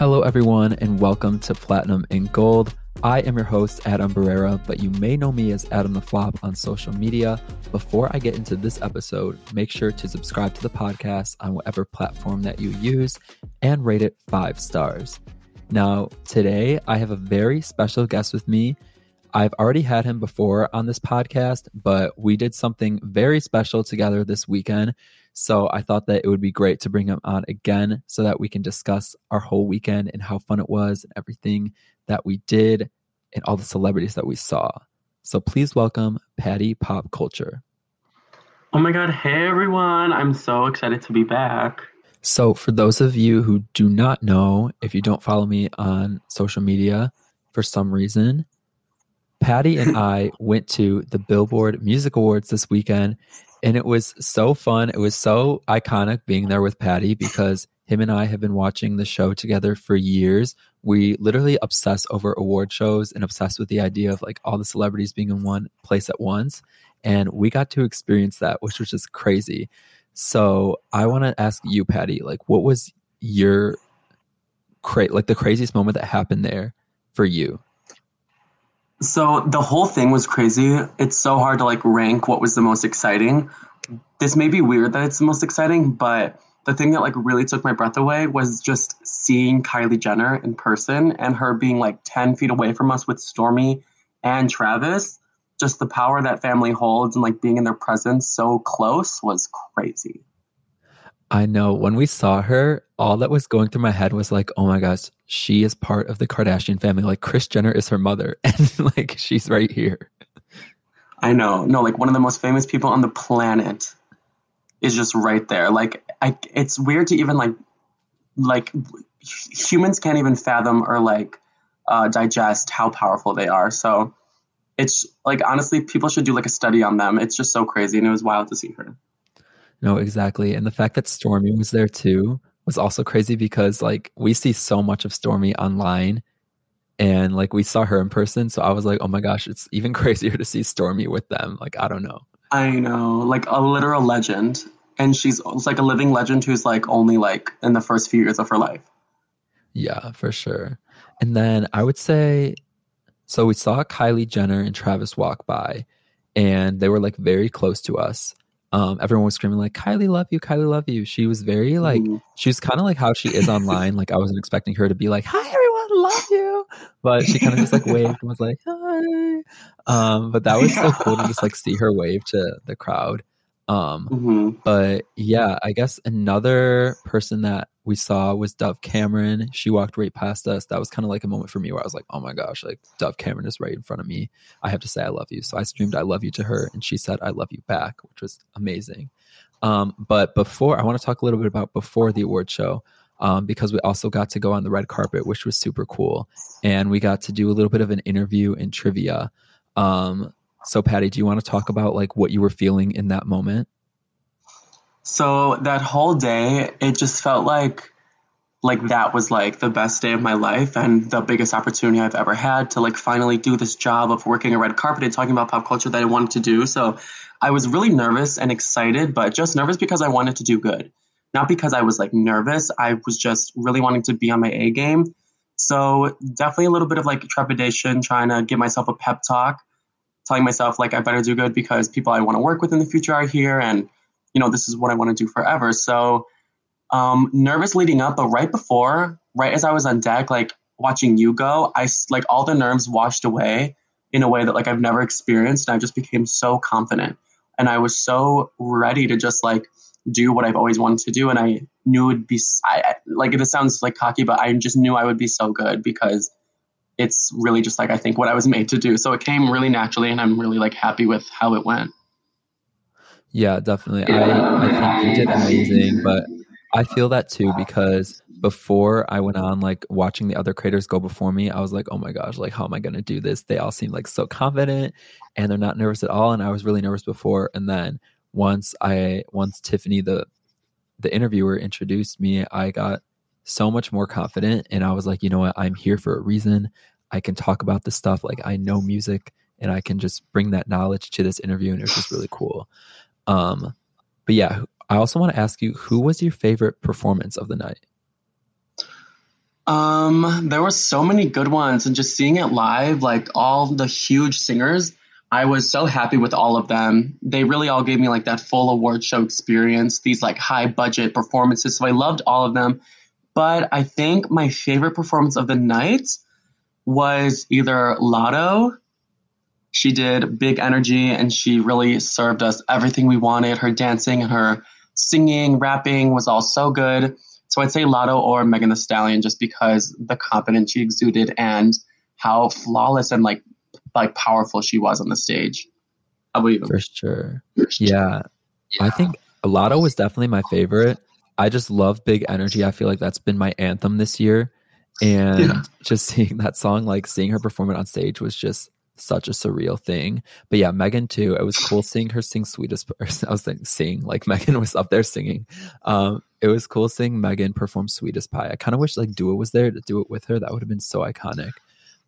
Hello, everyone, and welcome to Platinum in Gold. I am your host, Adam Barrera, but you may know me as Adam the Flop on social media. Before I get into this episode, make sure to subscribe to the podcast on whatever platform that you use and rate it five stars. Now, today I have a very special guest with me. I've already had him before on this podcast, but we did something very special together this weekend. So I thought that it would be great to bring him on again so that we can discuss our whole weekend and how fun it was and everything that we did and all the celebrities that we saw. So please welcome Patty Pop Culture. Oh my God. Hey, everyone. I'm so excited to be back. So, for those of you who do not know, if you don't follow me on social media for some reason, Patty and I went to the Billboard Music Awards this weekend, and it was so fun. It was so iconic being there with Patty because him and I have been watching the show together for years. We literally obsess over award shows and obsessed with the idea of like all the celebrities being in one place at once. And we got to experience that, which was just crazy. So I want to ask you, Patty, like, what was your cra- like the craziest moment that happened there for you? So the whole thing was crazy. It's so hard to like rank what was the most exciting. This may be weird that it's the most exciting, but the thing that like really took my breath away was just seeing Kylie Jenner in person and her being like 10 feet away from us with Stormi and Travis. Just the power that family holds and like being in their presence so close was crazy. I know when we saw her, all that was going through my head was like, oh my gosh, she is part of the Kardashian family. Like Kris Jenner is her mother, and like she's right here. I know. No, like one of the most famous people on the planet is just right there. Like I it's weird to even like like humans can't even fathom or like uh, digest how powerful they are. So it's like honestly people should do like a study on them. It's just so crazy and it was wild to see her. No, exactly. And the fact that Stormi was there too was also crazy because like we see so much of Stormi online and like we saw her in person. So I was like, oh my gosh, it's even crazier to see Stormi with them. Like, I don't know. I know, like a literal legend. And she's like a living legend who's like only like in the first few years of her life. Yeah, for sure. And then I would say, so we saw Kylie Jenner and Travis walk by, and they were like very close to us um, everyone was screaming like Kylie love you, Kylie love you. She was very like mm. she was kind of like how she is online. like I wasn't expecting her to be like, Hi everyone, love you. But she kind of just like waved and was like, Hi. Um, but that was so cool to just like see her wave to the crowd. Um, mm-hmm. but yeah, I guess another person that we saw was Dove Cameron. She walked right past us. That was kind of like a moment for me where I was like, oh my gosh, like Dove Cameron is right in front of me. I have to say I love you. So I streamed I love you to her and she said I love you back, which was amazing. Um, but before I want to talk a little bit about before the award show. Um, because we also got to go on the red carpet, which was super cool. And we got to do a little bit of an interview and trivia. Um, so, Patty, do you want to talk about like what you were feeling in that moment? So that whole day, it just felt like like that was like the best day of my life and the biggest opportunity I've ever had to like finally do this job of working a red carpet and talking about pop culture that I wanted to do. So I was really nervous and excited, but just nervous because I wanted to do good. Not because I was like nervous. I was just really wanting to be on my A game. So definitely a little bit of like trepidation, trying to give myself a pep talk telling myself like I better do good because people I want to work with in the future are here and you know this is what I want to do forever. So um, nervous leading up, but right before, right as I was on deck, like watching you go, I like all the nerves washed away in a way that like I've never experienced, and I just became so confident, and I was so ready to just like do what I've always wanted to do, and I knew it would be I, like this sounds like cocky, but I just knew I would be so good because it's really just like I think what I was made to do. So it came really naturally, and I'm really like happy with how it went. Yeah, definitely. I, I think you did amazing, but I feel that too because before I went on like watching the other creators go before me, I was like, oh my gosh, like how am I gonna do this? They all seem like so confident and they're not nervous at all. And I was really nervous before. And then once I once Tiffany the the interviewer introduced me, I got so much more confident and I was like, you know what, I'm here for a reason. I can talk about this stuff. Like I know music and I can just bring that knowledge to this interview and it was just really cool. Um, but yeah, I also want to ask you who was your favorite performance of the night? Um, there were so many good ones, and just seeing it live, like all the huge singers, I was so happy with all of them. They really all gave me like that full award show experience, these like high budget performances. So I loved all of them. But I think my favorite performance of the night was either Latto. She did big energy and she really served us everything we wanted. Her dancing and her singing, rapping was all so good. So I'd say Latto or Megan Thee Stallion just because the confidence she exuded and how flawless and like like powerful she was on the stage. I believe For sure. Yeah. yeah. I think Latto was definitely my favorite. I just love big energy. I feel like that's been my anthem this year. And yeah. just seeing that song, like seeing her perform it on stage was just such a surreal thing. But yeah, Megan too. It was cool seeing her sing Sweetest. Person. I was like seeing like Megan was up there singing. Um, it was cool seeing Megan perform Sweetest Pie. I kind of wish like Dua was there to do it with her. That would have been so iconic.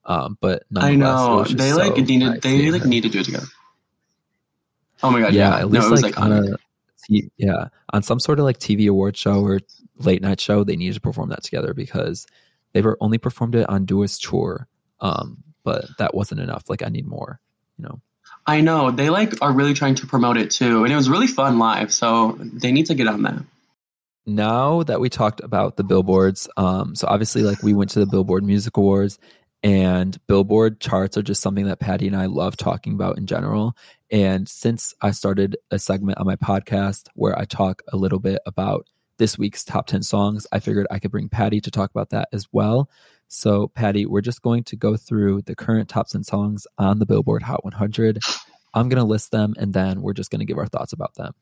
Um, but I know they like so needed they like her. need to do it together. Oh my god! Yeah, yeah. at least no, like on a yeah on some sort of like TV award show or late night show, they needed to perform that together because they were only performed it on Dua's tour. Um, but that wasn't enough. Like I need more, you know. I know they like are really trying to promote it too, and it was really fun live. So they need to get on that. Now that we talked about the billboards, um, so obviously like we went to the Billboard Music Awards, and Billboard charts are just something that Patty and I love talking about in general. And since I started a segment on my podcast where I talk a little bit about this week's top 10 songs, I figured I could bring Patty to talk about that as well. So, Patty, we're just going to go through the current top 10 songs on the Billboard Hot 100. I'm going to list them and then we're just going to give our thoughts about them.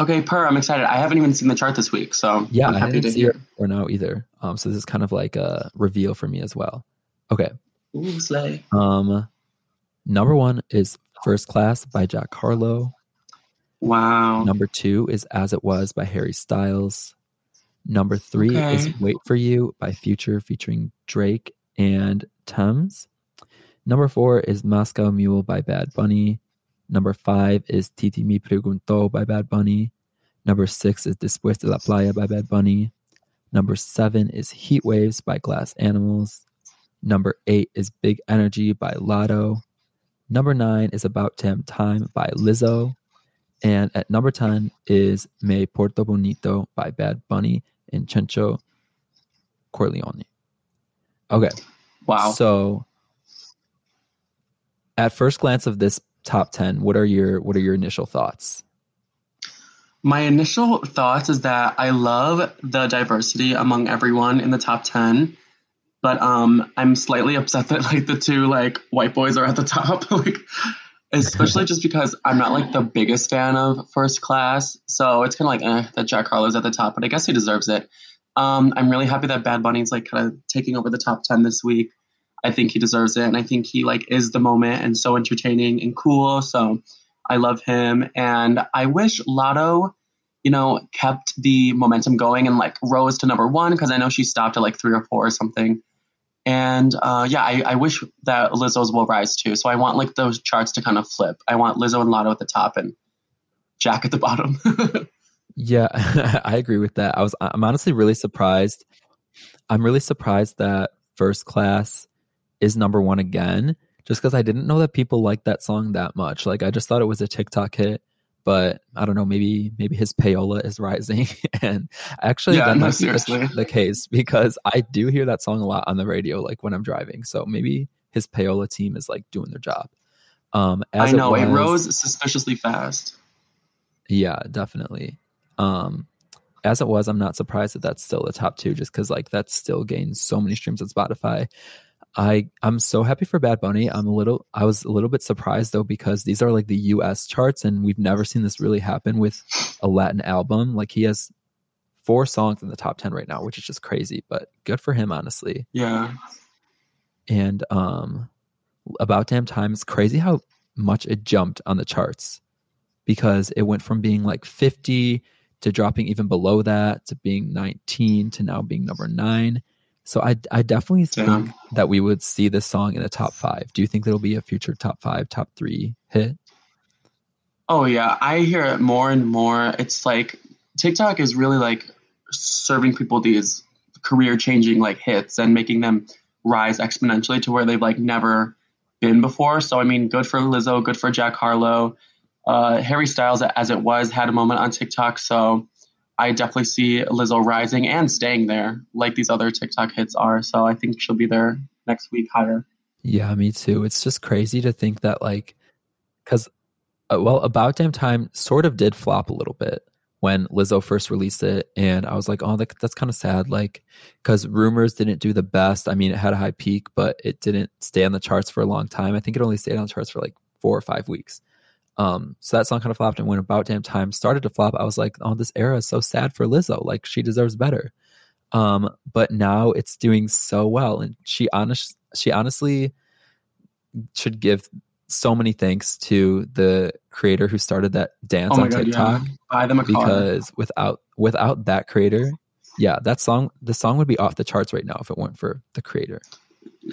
Okay, Per, I'm excited. I haven't even seen the chart this week, so yeah, I'm happy to hear. It or now either. Um, so this is kind of like a reveal for me as well. Okay. Ooh, slay. Um, number one is First Class by Jack Harlow. Wow. Number two is As It Was by Harry Styles. Number three okay. is Wait for You by Future featuring Drake and Tems. Number four is Moscow Mule by Bad Bunny. Number five is Titi Me Preguntó by Bad Bunny. Number six is Después de la Playa by Bad Bunny. Number seven is Heat Waves by Glass Animals. Number eight is Big Energy by Latto. Number nine is About Damn Time by Lizzo. And at number 10 is Me Porto Bonito by Bad Bunny and Chencho Corleone. Okay. Wow. So at first glance of this top 10, what are your what are your initial thoughts? My initial thoughts is that I love the diversity among everyone in the top 10 but um i'm slightly upset that like the two like white boys are at the top like especially just because i'm not like the biggest fan of first class so it's kind of like eh, that jack harlow's at the top but i guess he deserves it. Um i'm really happy that bad bunny's like kind of taking over the top 10 this week. I think he deserves it and i think he like is the moment and so entertaining and cool so i love him. And i wish latto you know kept the momentum going and like rose to number one because i know she stopped at like three or four or something and uh, yeah, I, I, wish that Lizzo's will rise too. So I want like those charts to kind of flip. I want Lizzo and Latto at the top and Jack at the bottom. yeah, I agree with that. I was I'm honestly really surprised. I'm really surprised that First Class is number one again, just because I didn't know that people liked that song that much. Like I just thought it was a TikTok hit but I don't know, maybe maybe his payola is rising. and actually yeah, that no, might be the, the case because I do hear that song a lot on the radio, like when I'm driving. So maybe his payola team is like doing their job. Um, I know it, was, it, rose suspiciously fast. Yeah, definitely. Um, as it was, I'm not surprised that that's still the top two, just because like that still gains so many streams on Spotify. I I'm so happy for Bad Bunny. I'm a little I was a little bit surprised though because these are like the US charts and we've never seen this really happen with a Latin album. Like he has four songs in the top 10 right now, which is just crazy, but good for him honestly. Yeah. And um about damn time it's crazy how much it jumped on the charts because it went from being like 50 to dropping even below that to being 19 to now being number 9 so I I definitely think that we would see this song in the top five. Do you think it'll be a future top five, top three hit? Oh yeah, I hear it more and more. It's like TikTok is really like serving people these career changing like hits and making them rise exponentially to where they've like never been before. So I mean, good for Lizzo, good for Jack Harlow. Uh, Harry Styles, as it was, had a moment on TikTok. So I definitely see Lizzo rising and staying there like these other TikTok hits are. So I think she'll be there next week higher. Yeah, me too. It's just crazy to think that like, because uh, well, about damn time sort of did flop a little bit when Lizzo first released it, and I was like, oh, that, that's kind of sad. Like, because Rumors didn't do the best. I mean, it had a high peak, but it didn't stay on the charts for a long time. I think it only stayed on the charts for like four or five weeks. Um, so that song kind of flopped, and when About Damn Time started to flop, I was like, oh, this era is so sad for Lizzo. Like, she deserves better. Um, but now it's doing so well, and she honest, she honestly should give so many thanks to the creator who started that dance oh on God, TikTok. Yeah. Buy them a because without without that creator, yeah, that song the song would be off the charts right now if it weren't for the creator.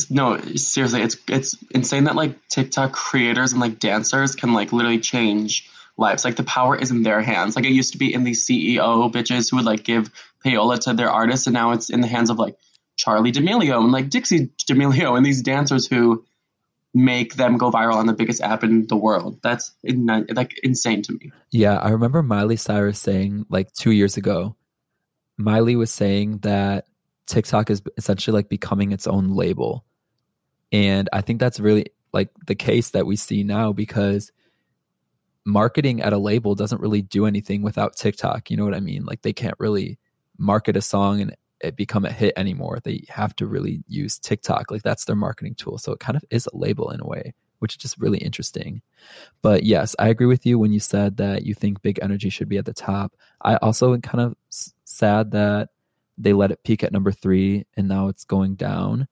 No, seriously, it's it's insane that like TikTok creators and like dancers can like literally change lives. Like the power is in their hands. Like it used to be in these CEO bitches who would like give payola to their artists, and now it's in the hands of like Charlie D'Amelio and like Dixie D'Amelio and these dancers who make them go viral on the biggest app in the world. That's in, like insane to me. Yeah, I remember Miley Cyrus saying like 2 years ago. Miley was saying that TikTok is essentially like becoming its own label. And I think that's really like the case that we see now because marketing at a label doesn't really do anything without TikTok. You know what I mean? Like they can't really market a song and it become a hit anymore. They have to really use TikTok. Like that's their marketing tool. So it kind of is a label in a way, which is just really interesting. But yes, I agree with you when you said that you think Big Energy should be at the top. I also am kind of sad that they let it peak at number three and now it's going down.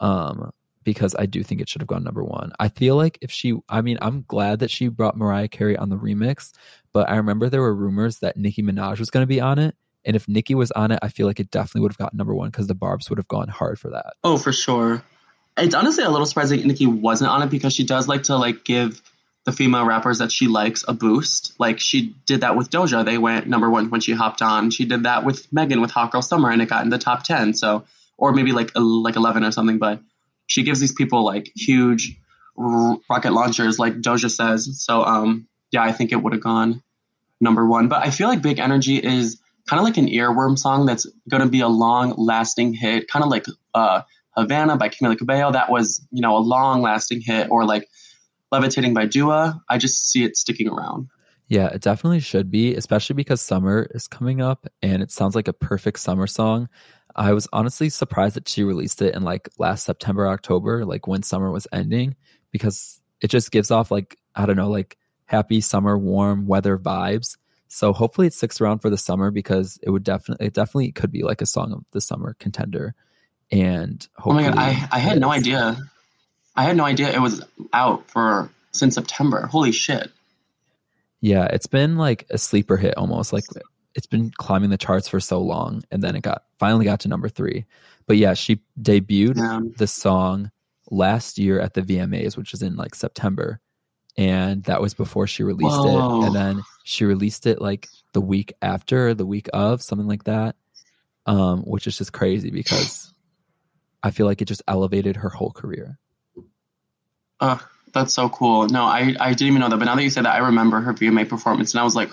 Um, because I do think it should have gone number one. I feel like if she, I mean, I'm glad that she brought Mariah Carey on the remix, but I remember there were rumors that Nicki Minaj was going to be on it. And if Nicki was on it, I feel like it definitely would have gotten number one because the Barb's would have gone hard for that. Oh, for sure. It's honestly a little surprising Nicki wasn't on it because she does like to like give the female rappers that she likes a boost. Like she did that with Doja. They went number one when she hopped on. She did that with Megan with Hot Girl Summer and it got in the top 10. So, or maybe like, like 11 or something, but she gives these people like huge rocket launchers like Doja says. So, um, yeah, I think it would have gone number one, but I feel like Big Energy is kind of like an earworm song that's going to be a long lasting hit, kind of like uh, Havana by Camila Cabello. That was, you know, a long lasting hit, or like Levitating by Dua. I just see it sticking around. Yeah, it definitely should be, especially because summer is coming up and it sounds like a perfect summer song. I was honestly surprised that she released it in like last September, October, like when summer was ending, because it just gives off like, I don't know, like happy summer, warm weather vibes. So hopefully it sticks around for the summer because it would definitely it definitely could be like a song of the summer contender. And oh my god, I, I had no idea. I had no idea it was out for since September. Holy shit. Yeah, it's been like a sleeper hit almost. Like it's been climbing the charts for so long and then it got finally got to number 3. But yeah, she debuted yeah. the song last year at the VMAs, which is in like September and that was before she released Whoa. it and then she released it like the week after the week of something like that um which is just crazy because i feel like it just elevated her whole career uh that's so cool no i i didn't even know that but now that you said that i remember her vma performance and i was like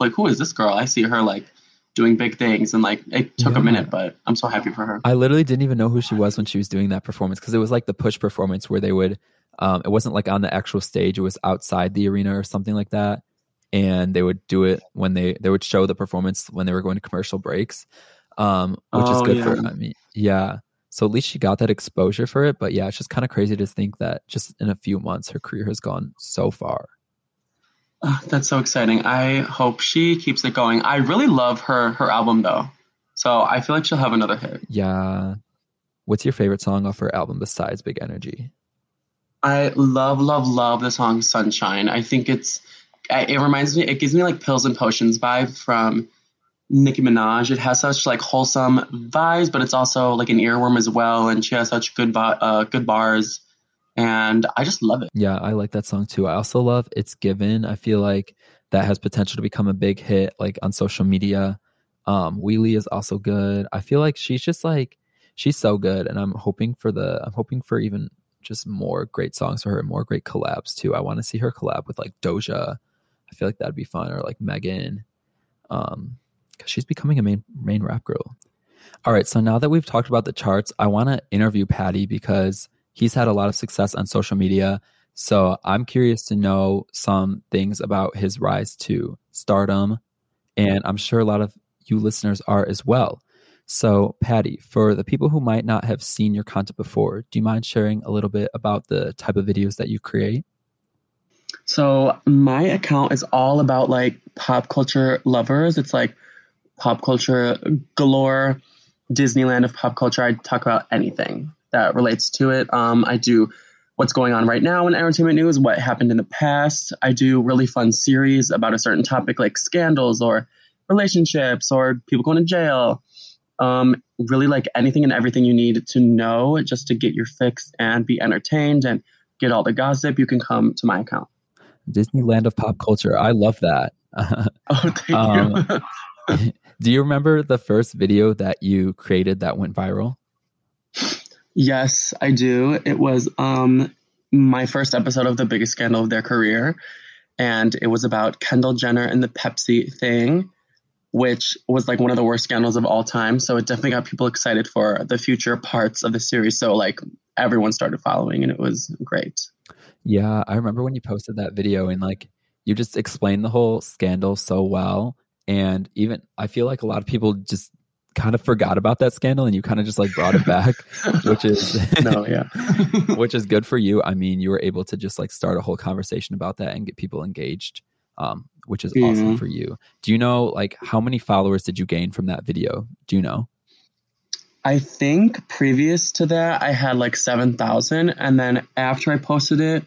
like who is this girl i see her like doing big things and like it took yeah. a minute but i'm so happy for her i literally didn't even know who she was when she was doing that performance because it was like the push performance where they would um, it wasn't like on the actual stage; it was outside the arena or something like that. And they would do it when they they would show the performance when they were going to commercial breaks, um, which oh, is good yeah. for. I mean, yeah. So at least she got that exposure for it. But yeah, it's just kind of crazy to think that just in a few months her career has gone so far. Oh, that's so exciting. I hope she keeps it going. I really love her her album though. So I feel like she'll have another hit. Yeah. What's your favorite song off her album besides Big Energy? I love, love, love the song Sunshine. I think it's, it reminds me, it gives me like Pills and Potions vibe from Nicki Minaj. It has such like wholesome vibes, but it's also like an earworm as well. And she has such good, uh, good bars. And I just love it. Yeah, I like that song too. I also love It's Given. I feel like that has potential to become a big hit like on social media. Um, Wheelie is also good. I feel like she's just like she's so good, and I'm hoping for the I'm hoping for even just more great songs for her and more great collabs too. I want to see her collab with like Doja. I feel like that'd be fun, or like Megan, um, because she's becoming a main main rap girl. All right, so now that we've talked about the charts, I want to interview Patty because he's had a lot of success on social media. So I'm curious to know some things about his rise to stardom, and I'm sure a lot of you listeners are as well. So, Patty, for the people who might not have seen your content before, do you mind sharing a little bit about the type of videos that you create? So, my account is all about like pop culture lovers. It's like pop culture galore, Disneyland of pop culture. I talk about anything that relates to it. Um, I do what's going on right now in entertainment news, what happened in the past. I do really fun series about a certain topic like scandals or relationships or people going to jail um, really like anything and everything you need to know just to get your fix and be entertained and get all the gossip, you can come to my account. Disneyland of pop culture. I love that. oh, thank um, you. do you remember the first video that you created that went viral? Yes, I do. It was um, my first episode of the biggest scandal of their career. And it was about Kendall Jenner and the Pepsi thing which was like one of the worst scandals of all time. So it definitely got people excited for the future parts of the series. So like everyone started following and it was great. Yeah, I remember when you posted that video and like you just explained the whole scandal so well. And even I feel like a lot of people just kind of forgot about that scandal and you kind of just like brought it back, which is no, yeah. which is good for you. I mean, you were able to just like start a whole conversation about that and get people engaged. Um, which is mm-hmm. awesome for you. Do you know like how many followers did you gain from that video? Do you know? I think previous to that I had like 7,000 and then after I posted it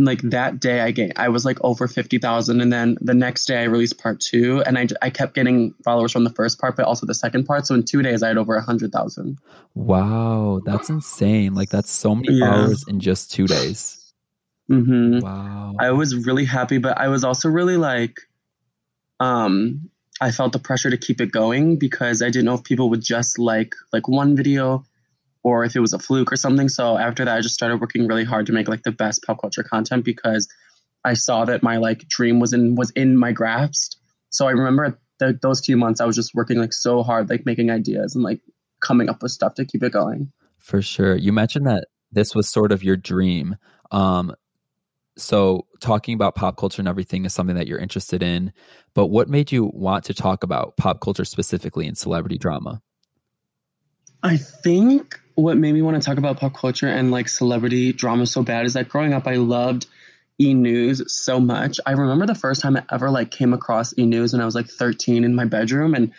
like that day I gained I was like over 50,000 and then the next day I released part 2 and I I kept getting followers from the first part but also the second part so in 2 days I had over 100,000. Wow, that's insane. Like that's so many yeah. followers in just 2 days. Mm-hmm. Wow. I was really happy, but I was also really like, um, I felt the pressure to keep it going because I didn't know if people would just like like one video or if it was a fluke or something. So after that, I just started working really hard to make like the best pop culture content because I saw that my like dream was in was in my grasp. So I remember the, those few months I was just working like so hard, like making ideas and like coming up with stuff to keep it going. For sure. You mentioned that this was sort of your dream. Um, so talking about pop culture and everything is something that you're interested in but what made you want to talk about pop culture specifically in celebrity drama i think what made me want to talk about pop culture and like celebrity drama so bad is that growing up i loved e-news so much i remember the first time i ever like came across e-news when i was like 13 in my bedroom and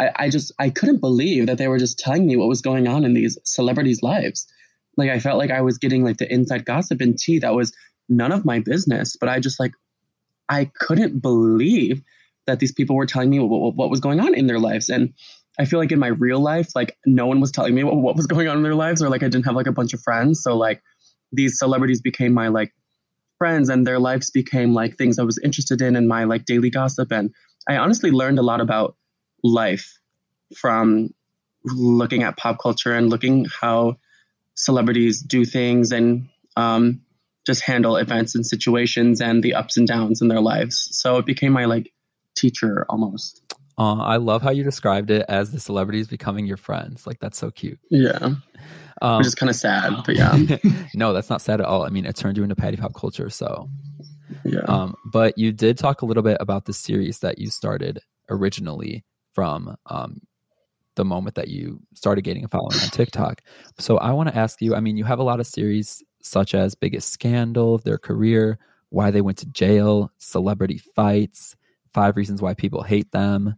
I, I just i couldn't believe that they were just telling me what was going on in these celebrities lives like i felt like i was getting like the inside gossip and tea that was none of my business. But I just like, I couldn't believe that these people were telling me what, what, was going on in their lives. And I feel like in my real life, like no one was telling me what, what was going on in their lives, or like I didn't have like a bunch of friends. So like these celebrities became my like friends, and their lives became like things I was interested in, and my like daily gossip. And I honestly learned a lot about life from looking at pop culture and looking how celebrities do things and um, just handle events and situations and the ups and downs in their lives. So it became my like teacher almost. Uh, I love how you described it as the celebrities becoming your friends. Like that's so cute. Yeah. Um, Which is kind of sad, but yeah. no, that's not sad at all. I mean, it turned you into patty pop culture. So, yeah. Um, but you did talk a little bit about the series that you started originally from um, the moment that you started getting a following on TikTok. So I want to ask you. I mean, you have a lot of series such as biggest scandal their career, why they went to jail, celebrity fights, five reasons why people hate them.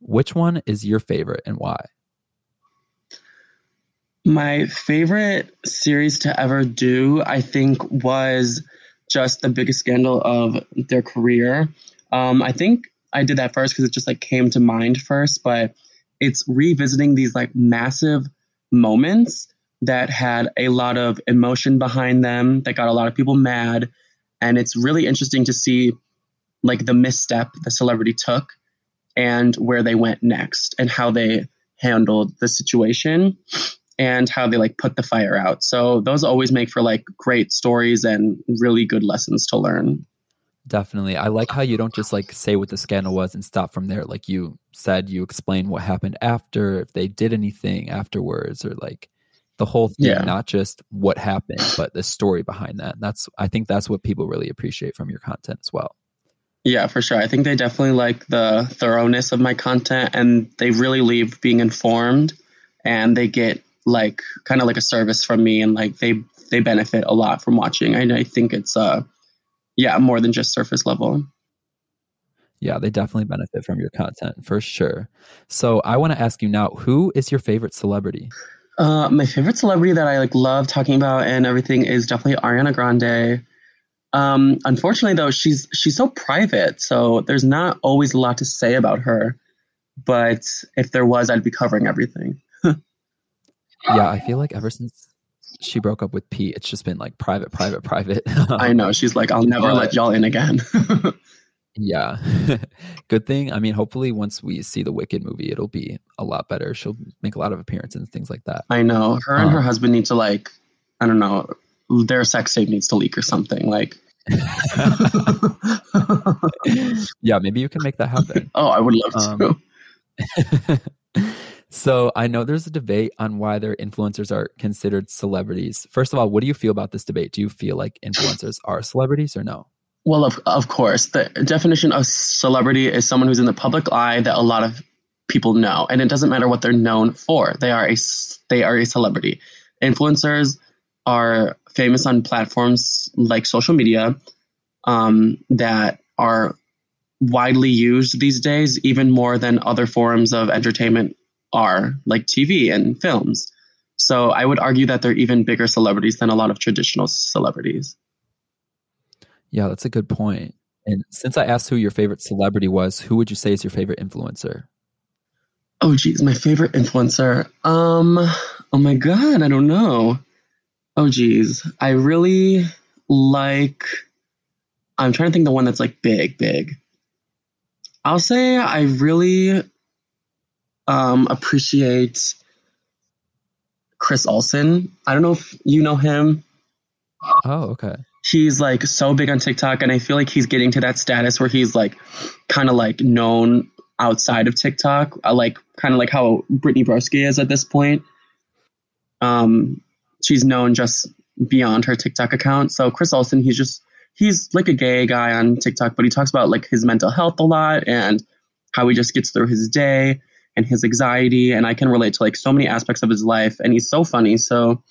Which one is your favorite and why? My favorite series to ever do, I think, was just the biggest scandal of their career. Um, I think I did that first because it just like came to mind first, but it's revisiting these like massive moments that had a lot of emotion behind them that got a lot of people mad and it's really interesting to see like the misstep the celebrity took and where they went next and how they handled the situation and how they like put the fire out. So those always make for like great stories and really good lessons to learn. Definitely. I like how you don't just like say what the scandal was and stop from there. Like you said, you explain what happened after, if they did anything afterwards, or like the whole thing, yeah. not just what happened, but the story behind that. That's, I think that's what people really appreciate from your content as well. Yeah, for sure. I think they definitely like the thoroughness of my content and they really leave being informed and they get like kind of like a service from me and like they they benefit a lot from watching. And I think it's uh yeah, more than just surface level. Yeah, they definitely benefit from your content for sure. So I want to ask you now, who is your favorite celebrity? Uh, my favorite celebrity that I like love talking about and everything is definitely Ariana Grande. Um, unfortunately, though, she's she's so private, so there's not always a lot to say about her. But if there was, I'd be covering everything. yeah, I feel like ever since she broke up with Pete, it's just been like private, private, private. I know. She's like, I'll never let y'all in again. yeah. Good thing. I mean, hopefully, once we see the Wicked movie, it'll be a lot better. She'll make a lot of appearances and things like that. I know. Her and her um, husband need to, like, I don't know, their sex tape needs to leak or something. Like, yeah, maybe you can make that happen. Oh, I would love to. Um, so I know there's a debate on why their influencers are considered celebrities. First of all, what do you feel about this debate? Do you feel like influencers are celebrities or no? Well, of, of course. The definition of celebrity is someone who's in the public eye that a lot of people know. And it doesn't matter what they're known for. They are a, they are a celebrity. Influencers are famous on platforms like social media um, that are widely used these days, even more than other forms of entertainment are, like TV and films. So I would argue that they're even bigger celebrities than a lot of traditional celebrities. Yeah, that's a good point. And since I asked who your favorite celebrity was, who would you say is your favorite influencer? Oh geez, my favorite influencer. Um oh my god, I don't know. Oh geez. I really like I'm trying to think the one that's like big, big. I'll say I really um, appreciate Chris Olsen. I don't know if you know him. Oh, okay. He's like so big on TikTok, and I feel like he's getting to that status where he's like kind of like known outside of TikTok, uh, like kind of like how Brittany Broski is at this point. Um, she's known just beyond her TikTok account. So Chris Olsen, he's just he's like a gay guy on TikTok, but he talks about like his mental health a lot and how he just gets through his day and his anxiety. And I can relate to like so many aspects of his life. And he's so funny. So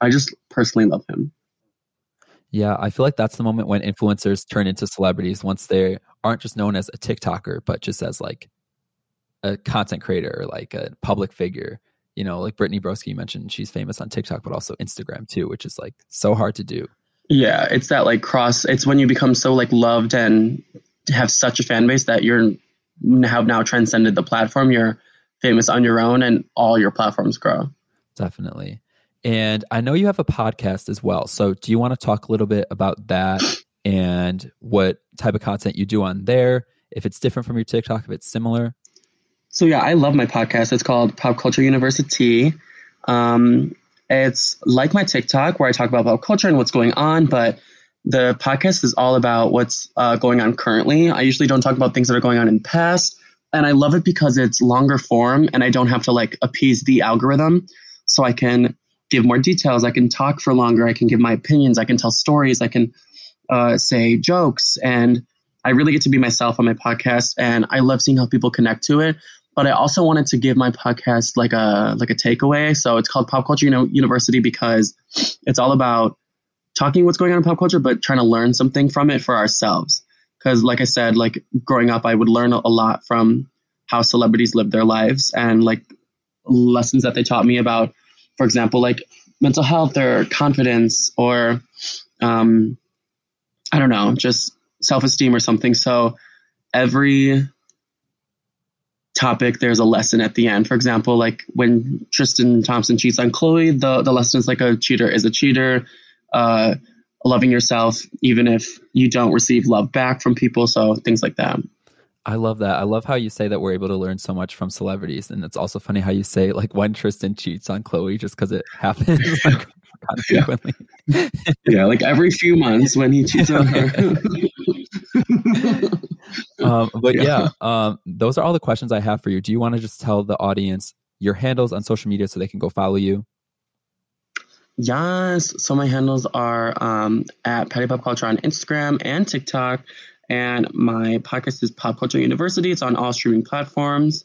I just personally love him. Yeah, I feel like that's the moment when influencers turn into celebrities once they aren't just known as a TikToker, but just as like a content creator or like a public figure. You know, like Brittany Broski mentioned, she's famous on TikTok, but also Instagram too, which is like so hard to do. Yeah, it's that like cross. It's when you become so like loved and have such a fan base that you're have now transcended the platform. You're famous on your own and all your platforms grow. Definitely. And I know you have a podcast as well. So do you want to talk a little bit about that and what type of content you do on there? If it's different from your TikTok, if it's similar? So yeah, I love my podcast. It's called Pop Culture University. Um, it's like my TikTok where I talk about pop culture and what's going on, but the podcast is all about what's uh, going on currently. I usually don't talk about things that are going on in the past and I love it because it's longer form and I don't have to like appease the algorithm. So I can give more details. I can talk for longer. I can give my opinions. I can tell stories. I can uh, say jokes. And I really get to be myself on my podcast. And I love seeing how people connect to it. But I also wanted to give my podcast like a like a takeaway. So it's called Pop Culture you know, University because it's all about talking what's going on in pop culture, but trying to learn something from it for ourselves because like i said like growing up i would learn a lot from how celebrities live their lives and like lessons that they taught me about for example like mental health or confidence or um, i don't know just self-esteem or something so every topic there's a lesson at the end for example like when tristan thompson cheats on khloe the, the lesson is like a cheater is a cheater uh, loving yourself even if you don't receive love back from people so things like that I love that. I love how you say that we're able to learn so much from celebrities, and it's also funny how you say like when Tristan cheats on Khloe just because it happens like yeah. frequently. yeah, like every few months when he cheats on her. um, but yeah, yeah um, those are all the questions I have for you. Do you want to just tell the audience your handles on social media so they can go follow you? Yes. So my handles are um, at Patty Pop Culture on Instagram and TikTok. And my podcast is Pop Culture University. It's on all streaming platforms.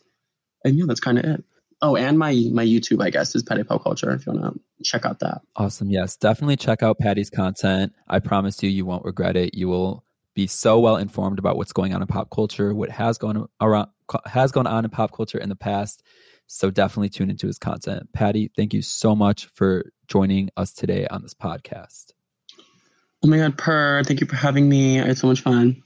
And yeah, that's kind of it. Oh, and my my YouTube, I guess, is Patty Pop Culture. If you want to check out that. Awesome. Yes, definitely check out Patty's content. I promise you, you won't regret it. You will be so well informed about what's going on in pop culture, what has gone around has gone on in pop culture in the past. So definitely tune into his content. Patty, thank you so much for joining us today on this podcast. Oh my God, Per, thank you for having me. I had so much fun.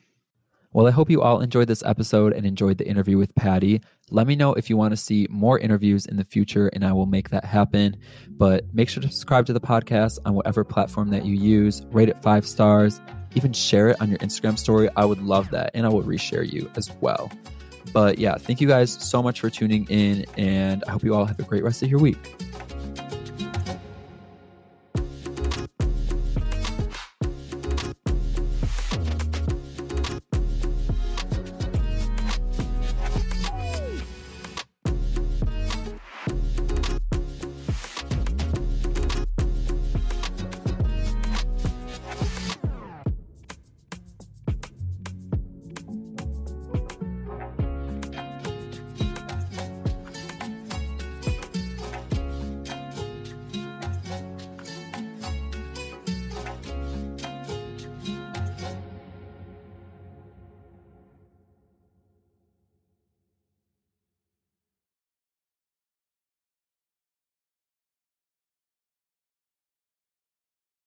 Well, I hope you all enjoyed this episode and enjoyed the interview with Patty. Let me know if you want to see more interviews in the future, and I will make that happen. But make sure to subscribe to the podcast on whatever platform that you use, rate it five stars, even share it on your Instagram story. I would love that, and I will reshare you as well. But yeah, thank you guys so much for tuning in, and I hope you all have a great rest of your week.